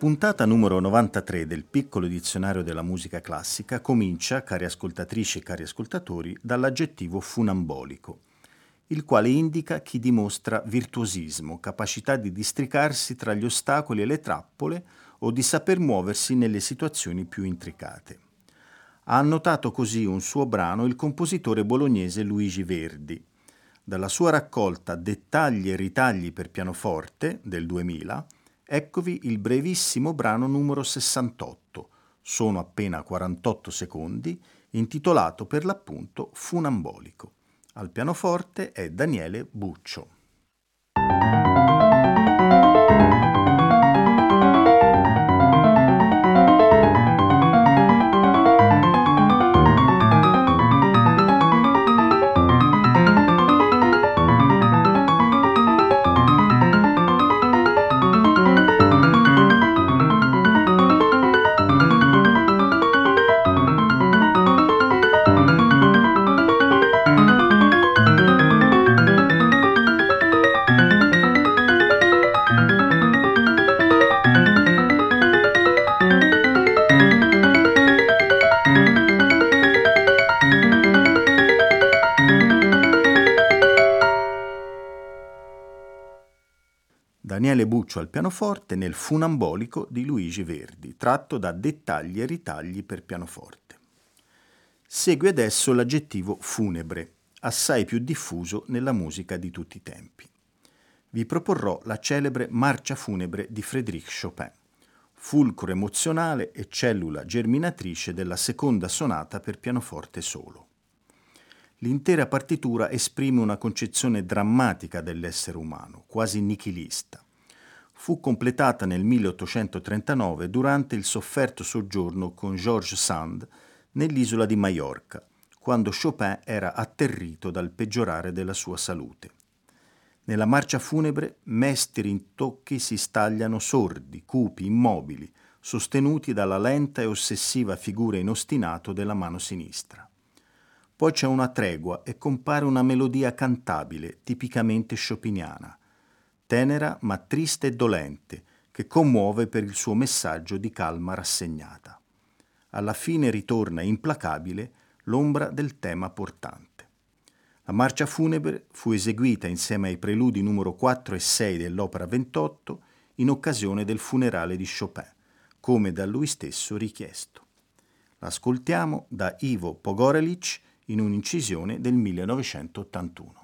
Puntata numero 93 del piccolo dizionario della musica classica comincia, cari ascoltatrici e cari ascoltatori, dall'aggettivo funambolico, il quale indica chi dimostra virtuosismo, capacità di districarsi tra gli ostacoli e le trappole o di saper muoversi nelle situazioni più intricate. Ha annotato così un suo brano il compositore bolognese Luigi Verdi. Dalla sua raccolta Dettagli e ritagli per pianoforte del 2000 Eccovi il brevissimo brano numero 68, sono appena 48 secondi, intitolato per l'appunto Funambolico. Al pianoforte è Daniele Buccio. Daniele Buccio al pianoforte nel Funambolico di Luigi Verdi, tratto da Dettagli e ritagli per pianoforte. Segue adesso l'aggettivo funebre, assai più diffuso nella musica di tutti i tempi. Vi proporrò la celebre Marcia funebre di Frédéric Chopin, fulcro emozionale e cellula germinatrice della seconda sonata per pianoforte solo. L'intera partitura esprime una concezione drammatica dell'essere umano, quasi nichilista. Fu completata nel 1839 durante il sofferto soggiorno con Georges Sand nell'isola di Maiorca, quando Chopin era atterrito dal peggiorare della sua salute. Nella marcia funebre mesti rintocchi si stagliano sordi, cupi, immobili, sostenuti dalla lenta e ossessiva figura in ostinato della mano sinistra. Poi c'è una tregua e compare una melodia cantabile, tipicamente chopiniana, tenera ma triste e dolente, che commuove per il suo messaggio di calma rassegnata. Alla fine ritorna implacabile l'ombra del tema portante. La marcia funebre fu eseguita insieme ai preludi numero 4 e 6 dell'opera 28 in occasione del funerale di Chopin, come da lui stesso richiesto. L'ascoltiamo da Ivo Pogorelic in un'incisione del 1981.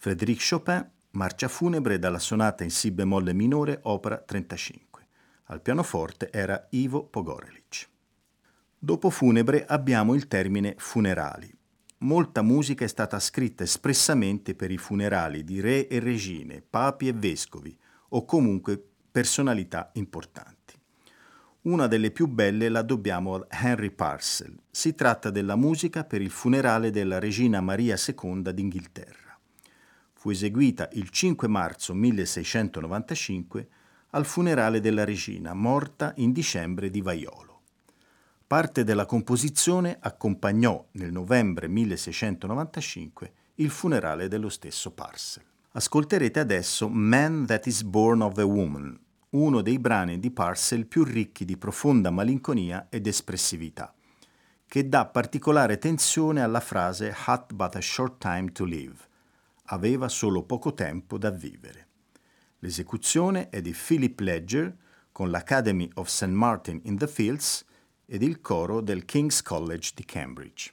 Frédéric Chopin, marcia funebre dalla sonata in Si bemolle minore, opera 35. Al pianoforte era Ivo Pogorelic. Dopo funebre abbiamo il termine funerali. Molta musica è stata scritta espressamente per i funerali di re e regine, papi e vescovi, o comunque personalità importanti. Una delle più belle la dobbiamo a Henry Parcel. Si tratta della musica per il funerale della regina Maria II d'Inghilterra. Eseguita il 5 marzo 1695 al funerale della regina, morta in dicembre di Vaiolo. Parte della composizione accompagnò nel novembre 1695 il funerale dello stesso Parcel. Ascolterete adesso Man That Is Born of a Woman, uno dei brani di Parcel più ricchi di profonda malinconia ed espressività, che dà particolare tensione alla frase Had but a short time to live, aveva solo poco tempo da vivere. L'esecuzione è di Philip Ledger con l'Academy of St. Martin in the Fields ed il coro del King's College di Cambridge.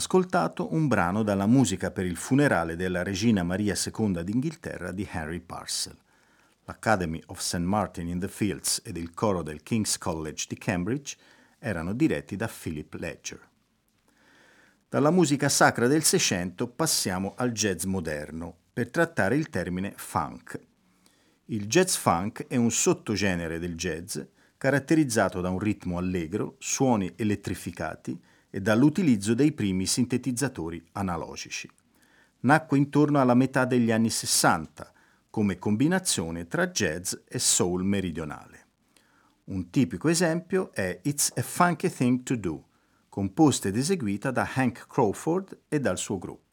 Ascoltato un brano dalla musica per il funerale della regina Maria II d'Inghilterra di Henry Parcel. L'Academy of St. Martin in the Fields ed il coro del King's College di Cambridge erano diretti da Philip Ledger. Dalla musica sacra del Seicento passiamo al jazz moderno per trattare il termine funk. Il jazz funk è un sottogenere del jazz caratterizzato da un ritmo allegro, suoni elettrificati, e dall'utilizzo dei primi sintetizzatori analogici. Nacque intorno alla metà degli anni 60 come combinazione tra jazz e soul meridionale. Un tipico esempio è It's a Funky Thing to Do, composta ed eseguita da Hank Crawford e dal suo gruppo.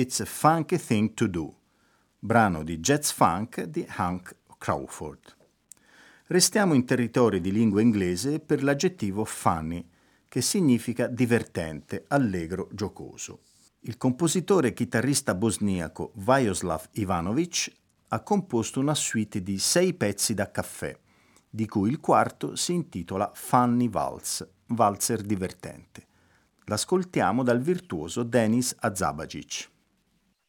It's a Funky Thing to Do, brano di jazz funk di Hank Crawford. Restiamo in territorio di lingua inglese per l'aggettivo funny, che significa divertente, allegro, giocoso. Il compositore e chitarrista bosniaco Vajoslav Ivanovic ha composto una suite di sei pezzi da caffè, di cui il quarto si intitola Funny Vals, valzer divertente. L'ascoltiamo dal virtuoso Denis Azabagic.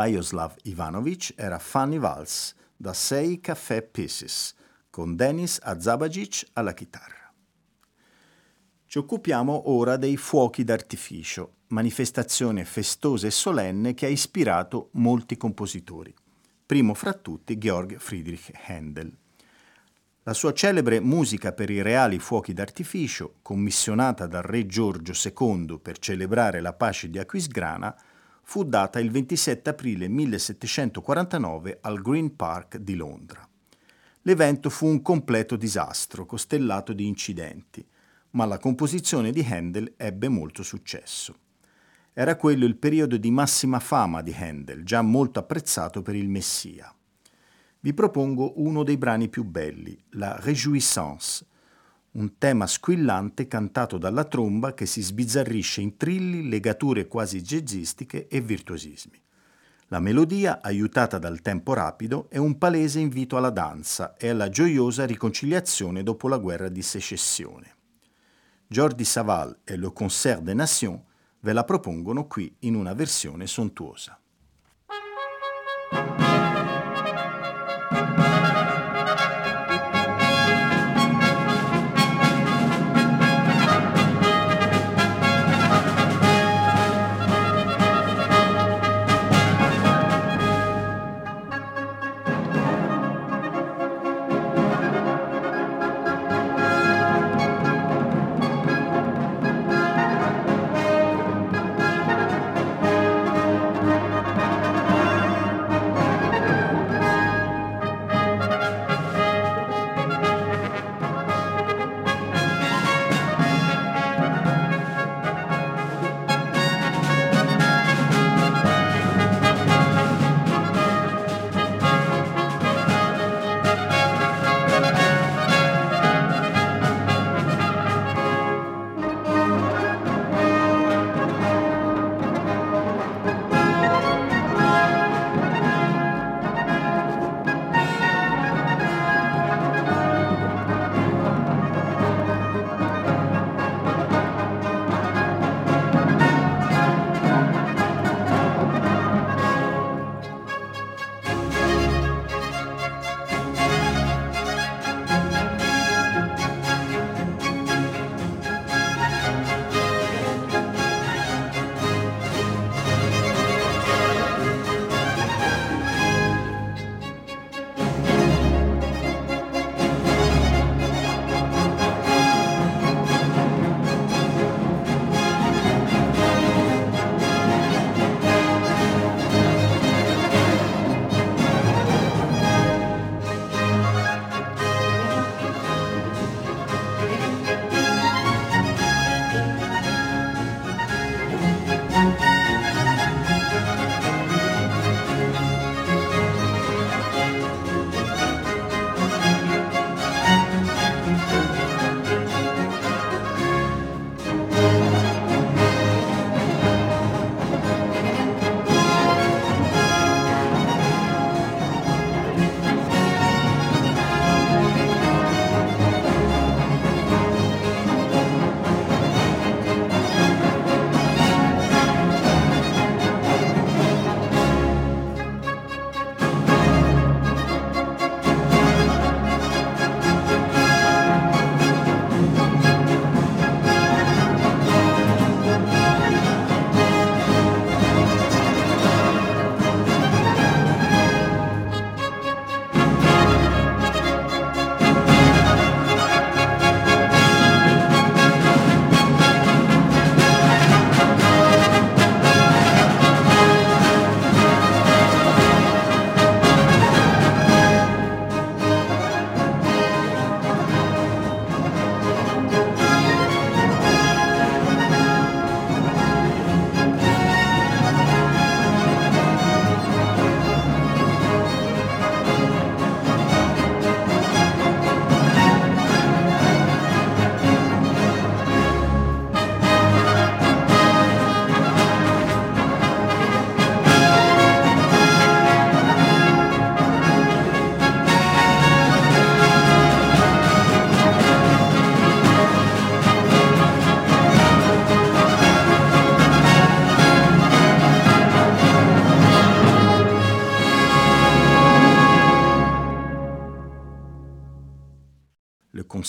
Vajoslav Ivanovic era Funny Vals da 6 Café Pieces con Denis Azabagic alla chitarra. Ci occupiamo ora dei fuochi d'artificio, manifestazione festosa e solenne che ha ispirato molti compositori, primo fra tutti Georg Friedrich Händel. La sua celebre Musica per i reali fuochi d'artificio, commissionata dal re Giorgio II per celebrare la pace di Aquisgrana, fu data il 27 aprile 1749 al Green Park di Londra. L'evento fu un completo disastro, costellato di incidenti, ma la composizione di Handel ebbe molto successo. Era quello il periodo di massima fama di Handel, già molto apprezzato per il Messia. Vi propongo uno dei brani più belli, la Réjouissance, un tema squillante cantato dalla tromba che si sbizzarrisce in trilli, legature quasi jazzistiche e virtuosismi. La melodia, aiutata dal tempo rapido, è un palese invito alla danza e alla gioiosa riconciliazione dopo la guerra di secessione. Jordi Saval e Le Concert des Nations ve la propongono qui in una versione sontuosa.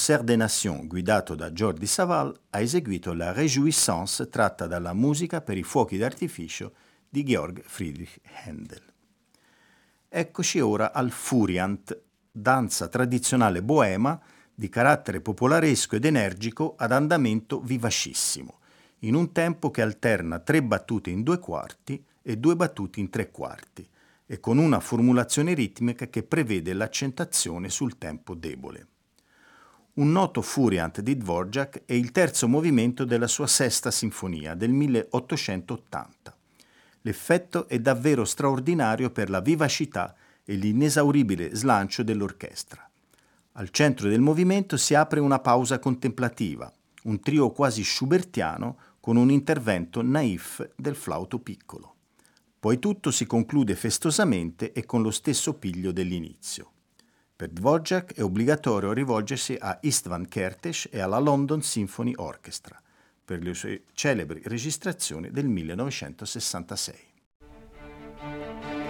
Concert des Nations, guidato da Jordi Saval, ha eseguito la Réjouissance tratta dalla musica per i fuochi d'artificio di Georg Friedrich Händel. Eccoci ora al Furiant, danza tradizionale boema di carattere popolaresco ed energico ad andamento vivacissimo, in un tempo che alterna tre battute in due quarti e due battute in tre quarti, e con una formulazione ritmica che prevede l'accentazione sul tempo debole un noto Furiant di Dvorak è il terzo movimento della sua sesta sinfonia del 1880. L'effetto è davvero straordinario per la vivacità e l'inesauribile slancio dell'orchestra. Al centro del movimento si apre una pausa contemplativa, un trio quasi schubertiano con un intervento naif del flauto piccolo. Poi tutto si conclude festosamente e con lo stesso piglio dell'inizio. Per Dvorak è obbligatorio rivolgersi a Istvan Kertész e alla London Symphony Orchestra per le sue celebri registrazioni del 1966.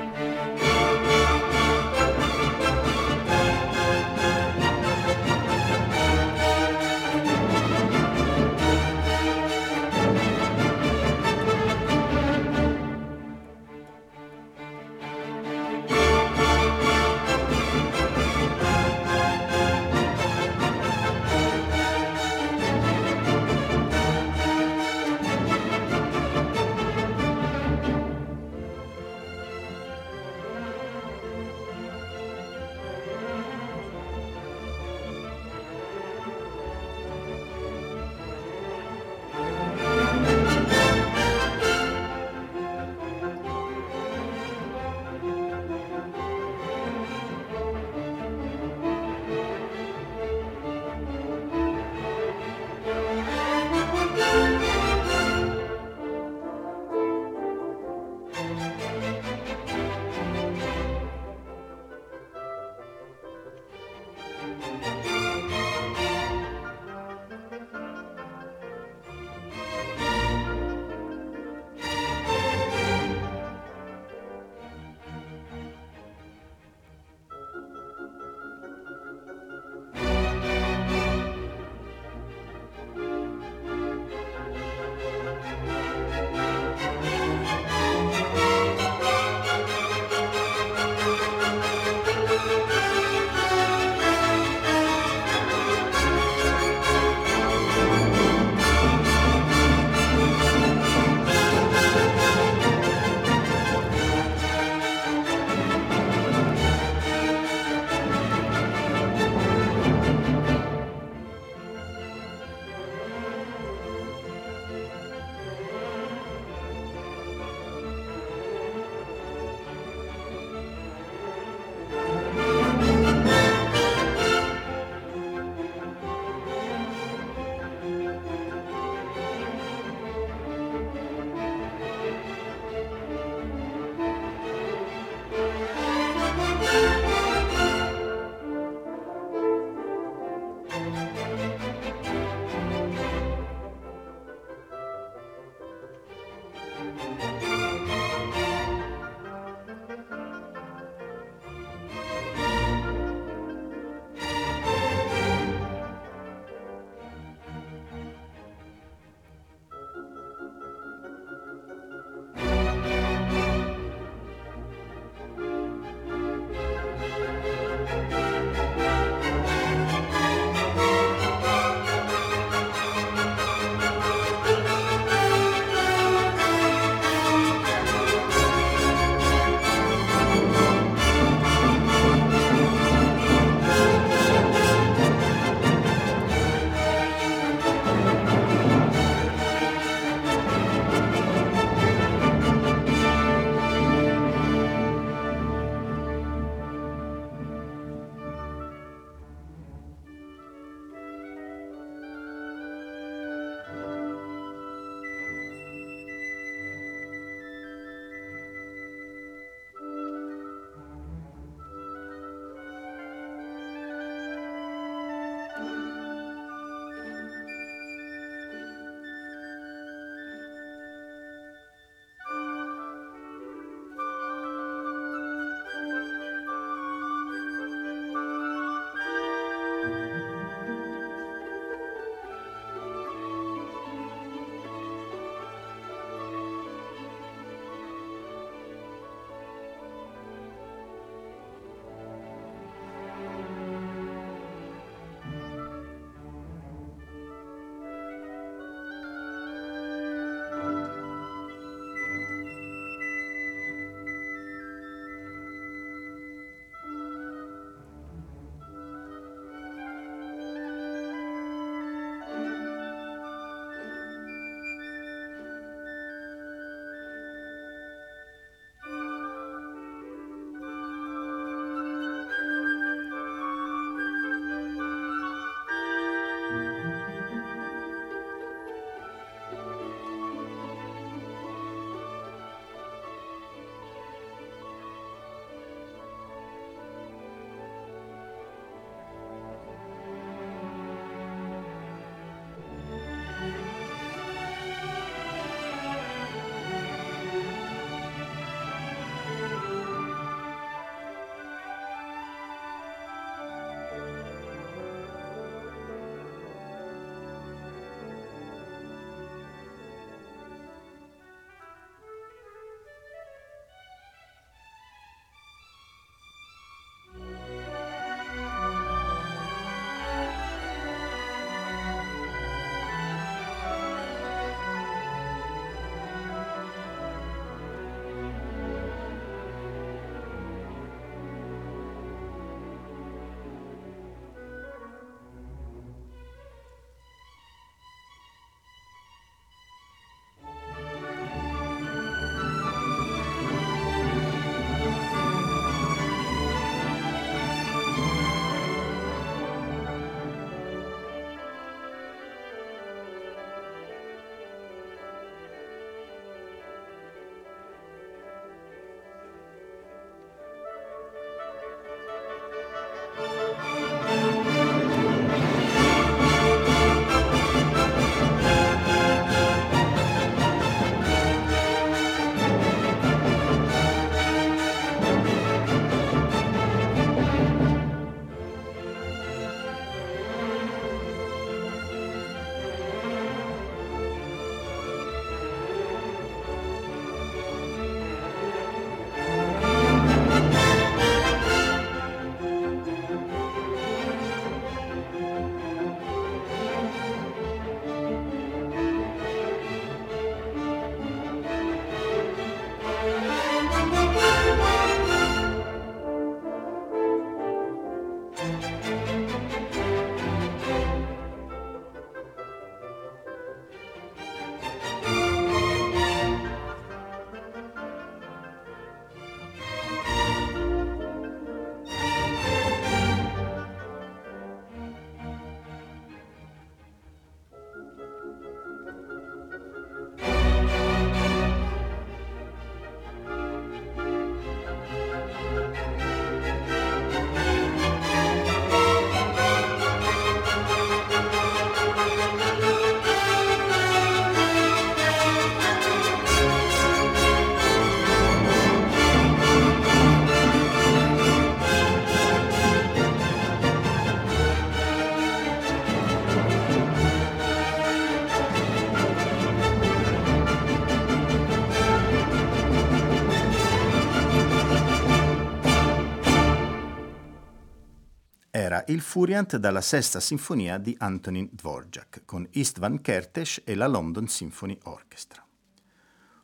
Il Furiant dalla sesta sinfonia di Antonin Dvorak con Istvan Kertész e la London Symphony Orchestra.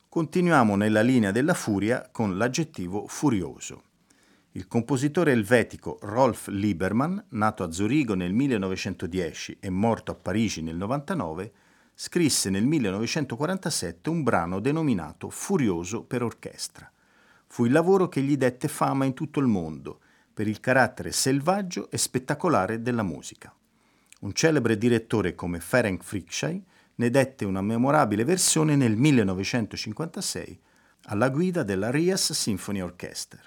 Continuiamo nella linea della furia con l'aggettivo furioso. Il compositore elvetico Rolf Liebermann, nato a Zurigo nel 1910 e morto a Parigi nel 1999, scrisse nel 1947 un brano denominato Furioso per orchestra. Fu il lavoro che gli dette fama in tutto il mondo per il carattere selvaggio e spettacolare della musica. Un celebre direttore come Ferenc Fricsay ne dette una memorabile versione nel 1956 alla guida della Rias Symphony Orchestra.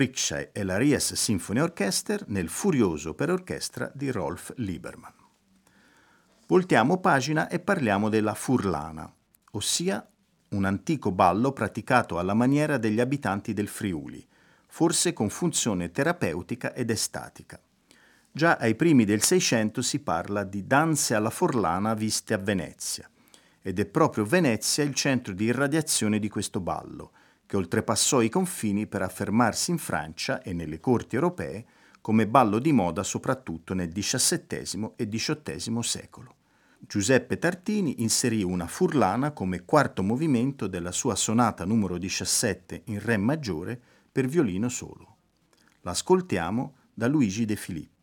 Frickschei e la Ries Symphony Orchester nel Furioso per orchestra di Rolf Lieberman. Voltiamo pagina e parliamo della furlana, ossia un antico ballo praticato alla maniera degli abitanti del Friuli, forse con funzione terapeutica ed estatica. Già ai primi del Seicento si parla di danze alla forlana viste a Venezia, ed è proprio Venezia il centro di irradiazione di questo ballo, che oltrepassò i confini per affermarsi in Francia e nelle corti europee come ballo di moda soprattutto nel XVII e XVIII secolo. Giuseppe Tartini inserì una furlana come quarto movimento della sua sonata numero 17 in Re maggiore per violino solo. L'ascoltiamo da Luigi De Filippi.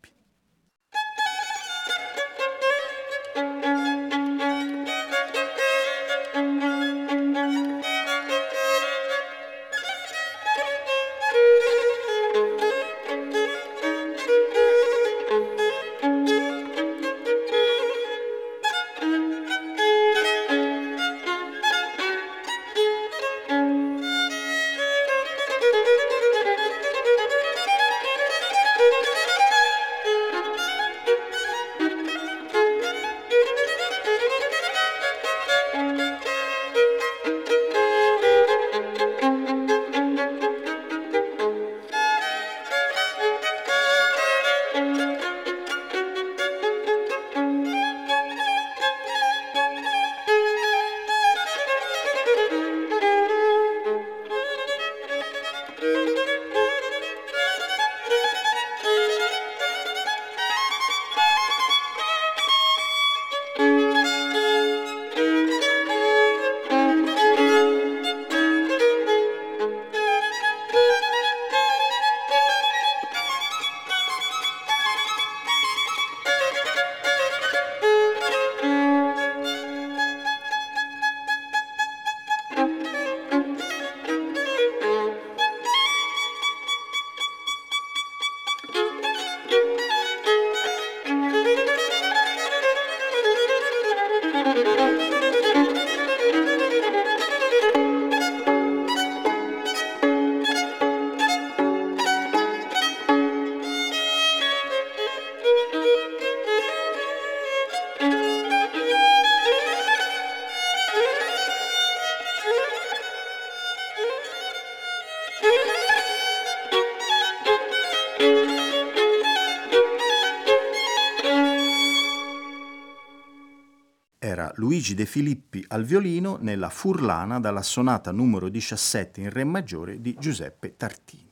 Luigi De Filippi al violino nella Furlana dalla sonata numero 17 in Re maggiore di Giuseppe Tartini.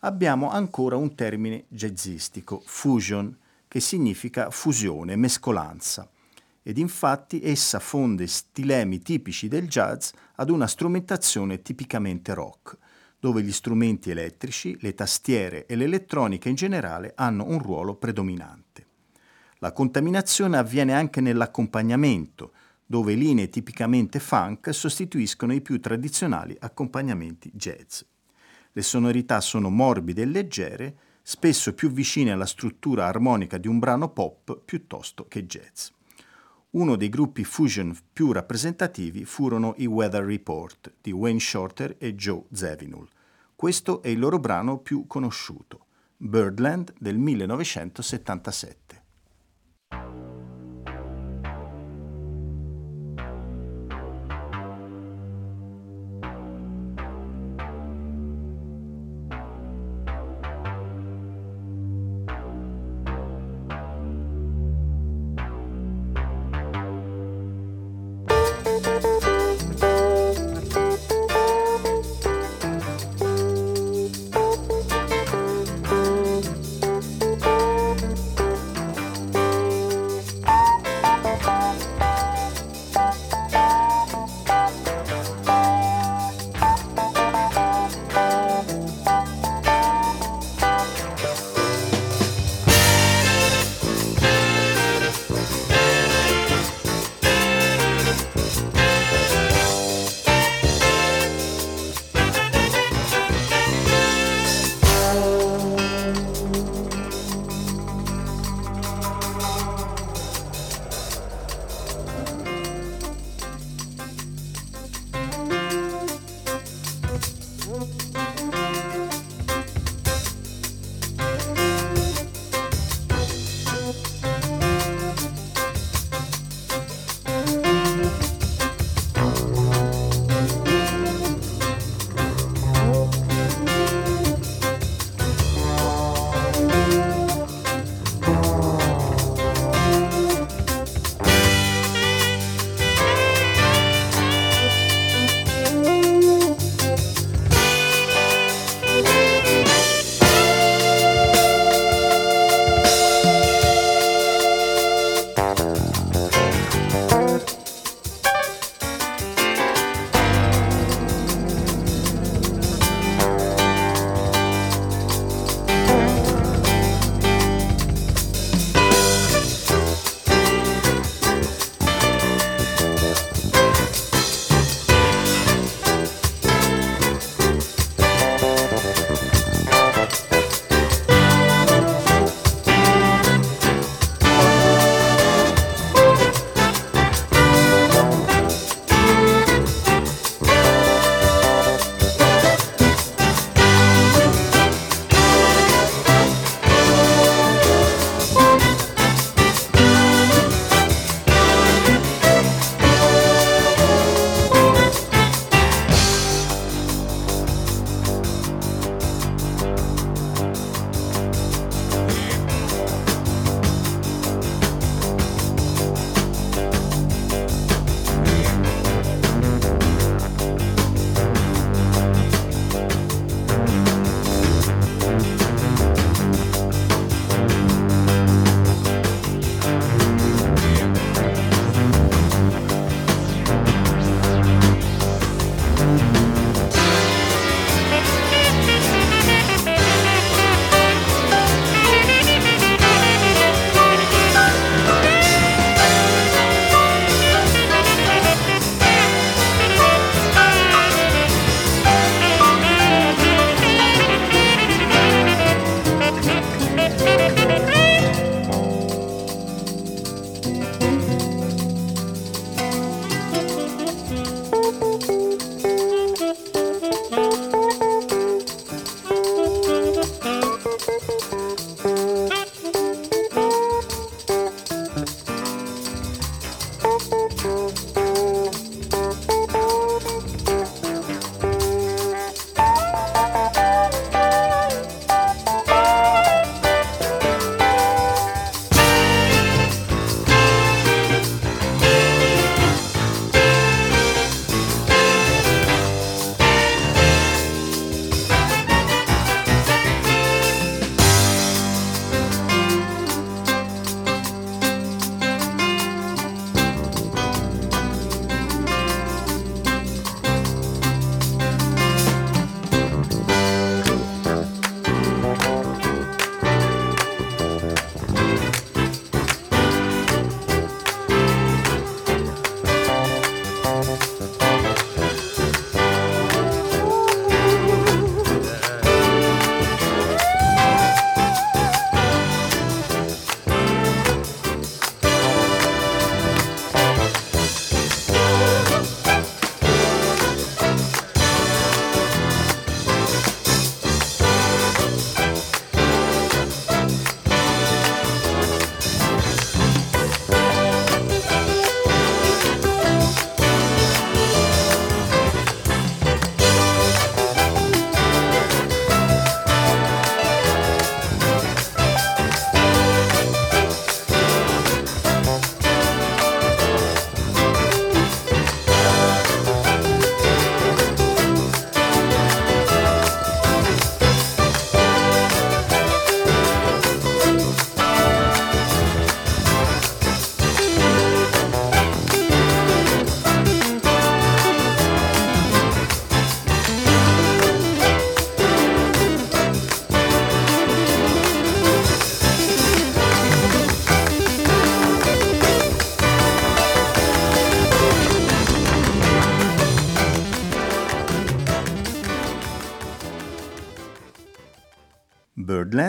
Abbiamo ancora un termine jazzistico, fusion, che significa fusione, mescolanza, ed infatti essa fonde stilemi tipici del jazz ad una strumentazione tipicamente rock, dove gli strumenti elettrici, le tastiere e l'elettronica in generale hanno un ruolo predominante. La contaminazione avviene anche nell'accompagnamento, dove linee tipicamente funk sostituiscono i più tradizionali accompagnamenti jazz. Le sonorità sono morbide e leggere, spesso più vicine alla struttura armonica di un brano pop piuttosto che jazz. Uno dei gruppi fusion più rappresentativi furono i Weather Report di Wayne Shorter e Joe Zawinul. Questo è il loro brano più conosciuto, Birdland del 1977.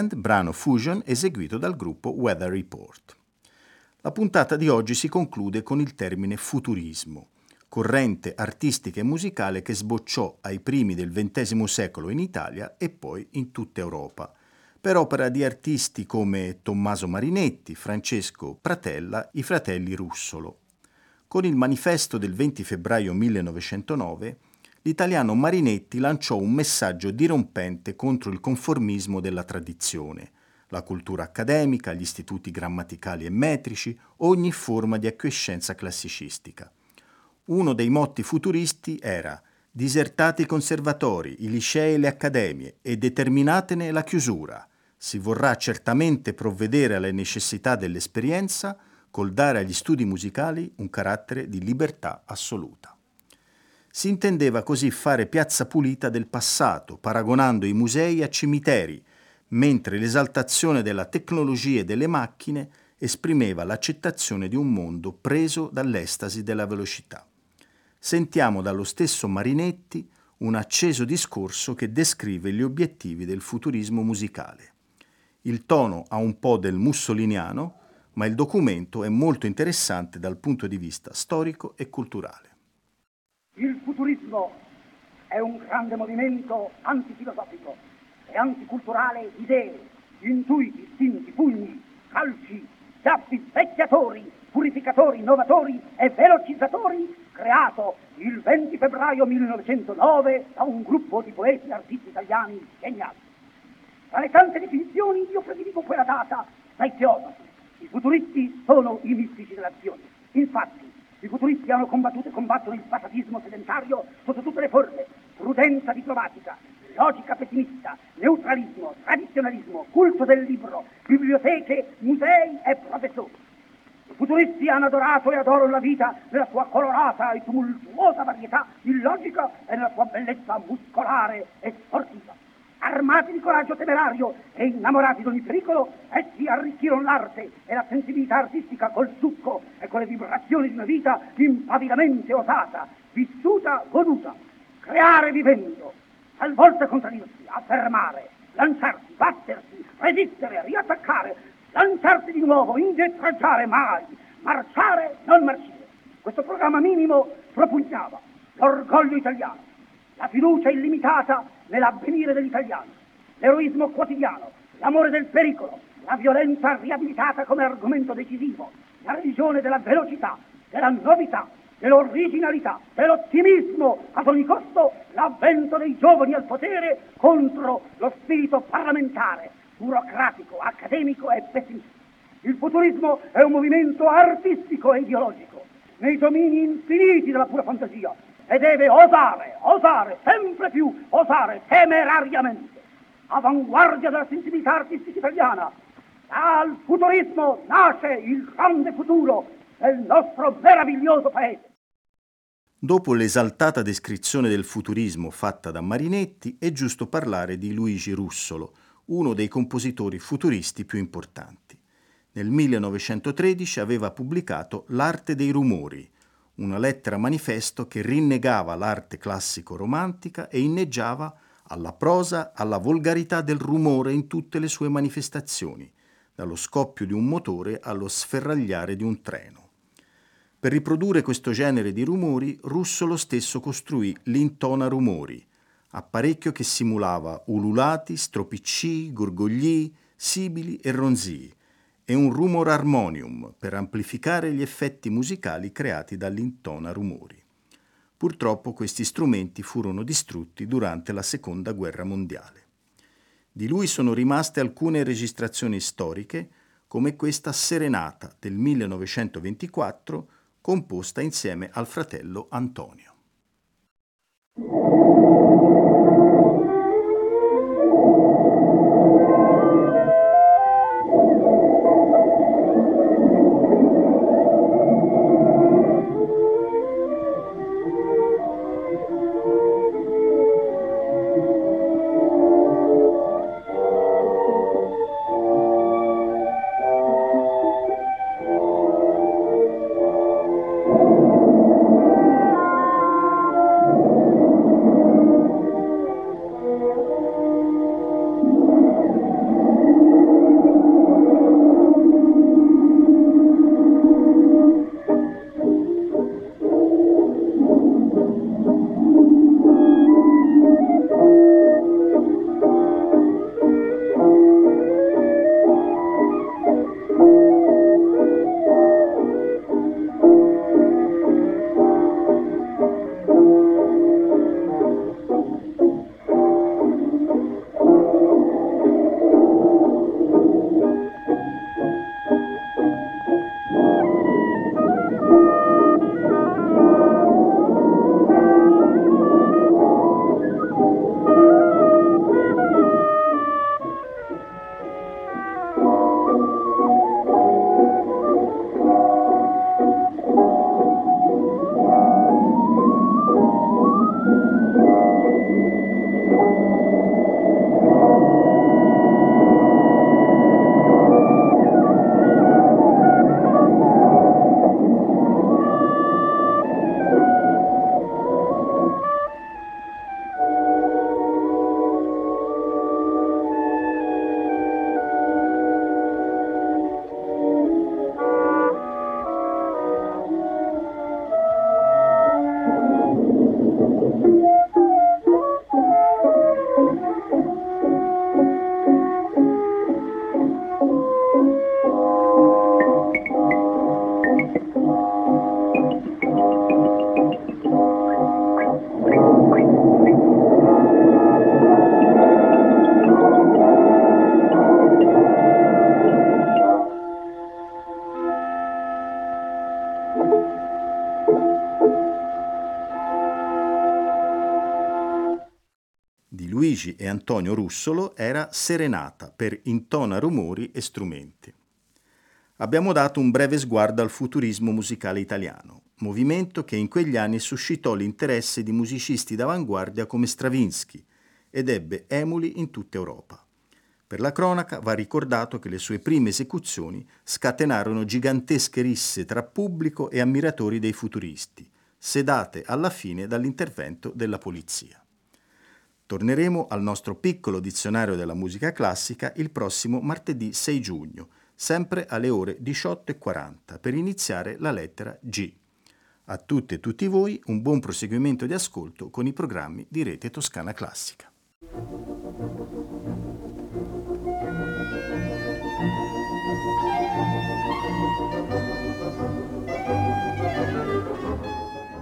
Birdland, brano fusion eseguito dal gruppo Weather Report. La puntata di oggi si conclude con il termine futurismo, corrente artistica e musicale che sbocciò ai primi del XX secolo in Italia e poi in tutta Europa, per opera di artisti come Tommaso Marinetti, Francesco Pratella, i fratelli Russolo. Con il manifesto del 20 febbraio 1909 l'italiano Marinetti lanciò un messaggio dirompente contro il conformismo della tradizione, la cultura accademica, gli istituti grammaticali e metrici, ogni forma di acquiescenza classicistica. Uno dei motti futuristi era disertate i conservatori, i licei e le accademie e determinatene la chiusura. Si vorrà certamente provvedere alle necessità dell'esperienza col dare agli studi musicali un carattere di libertà assoluta. Si intendeva così fare piazza pulita del passato, paragonando i musei a cimiteri, mentre l'esaltazione della tecnologia e delle macchine esprimeva l'accettazione di un mondo preso dall'estasi della velocità. Sentiamo dallo stesso Marinetti un acceso discorso che descrive gli obiettivi del futurismo musicale. Il tono ha un po' del mussoliniano, ma il documento è molto interessante dal punto di vista storico e culturale. Il futurismo è un grande movimento antifilosofico e anticulturale di idee, intuiti, istinti, pugni, calci, zappi, vecchiatori, purificatori, innovatori e velocizzatori, creato il 20 febbraio 1909 da un gruppo di poeti e artisti italiani geniali. Tra le tante definizioni io prediligo quella data dai teosofi. I futuristi sono i mistici dell'azione. Infatti, i futuristi hanno combattuto e combattono il passatismo sedentario sotto tutte le forme, prudenza diplomatica, logica pessimista, neutralismo, tradizionalismo, culto del libro, biblioteche, musei e professori. I futuristi hanno adorato e adorano la vita nella sua colorata e tumultuosa varietà illogica e nella sua bellezza muscolare e sportiva armati di coraggio temerario e innamorati di ogni pericolo, essi arricchirono l'arte e la sensibilità artistica col succo e con le vibrazioni di una vita impavidamente osata, vissuta, goduta, creare vivendo, talvolta contraddirsi, affermare, lanciarsi, battersi, resistere, riattaccare, lanciarsi di nuovo, indietreggiare mai, marciare, non marcire. Questo programma minimo propugnava l'orgoglio italiano, la fiducia illimitata nell'avvenire degli italiani, l'eroismo quotidiano, l'amore del pericolo, la violenza riabilitata come argomento decisivo, la religione della velocità, della novità, dell'originalità, dell'ottimismo, ad ogni costo l'avvento dei giovani al potere contro lo spirito parlamentare, burocratico, accademico e pessimista. Il futurismo è un movimento artistico e ideologico, nei domini infiniti della pura fantasia, e deve osare, osare, sempre più, osare temerariamente. Avanguardia della sensibilità artistica italiana. Dal futurismo nasce il grande futuro del nostro meraviglioso paese. Dopo l'esaltata descrizione del futurismo fatta da Marinetti, è giusto parlare di Luigi Russolo, uno dei compositori futuristi più importanti. Nel 1913 aveva pubblicato L'arte dei rumori, una lettera manifesto che rinnegava l'arte classico-romantica e inneggiava alla prosa, alla volgarità del rumore in tutte le sue manifestazioni, dallo scoppio di un motore allo sferragliare di un treno. Per riprodurre questo genere di rumori, Russo lo stesso costruì l'intona rumori, apparecchio che simulava ululati, stropiccii, gorgogli, sibili e ronzii, e un rumor harmonium per amplificare gli effetti musicali creati dall'intona rumori. Purtroppo questi strumenti furono distrutti durante la Seconda Guerra Mondiale. Di lui sono rimaste alcune registrazioni storiche, come questa Serenata del 1924, composta insieme al fratello Antonio. Luigi e Antonio Russolo era Serenata per Intona rumori e strumenti. Abbiamo dato un breve sguardo al futurismo musicale italiano, movimento che in quegli anni suscitò l'interesse di musicisti d'avanguardia come Stravinsky ed ebbe emuli in tutta Europa. Per la cronaca va ricordato che le sue prime esecuzioni scatenarono gigantesche risse tra pubblico e ammiratori dei futuristi, sedate alla fine dall'intervento della polizia. Torneremo al nostro piccolo dizionario della musica classica il prossimo martedì 6 giugno, sempre alle ore 18.40, per iniziare la lettera G. A tutte e tutti voi un buon proseguimento di ascolto con i programmi di Rete Toscana Classica.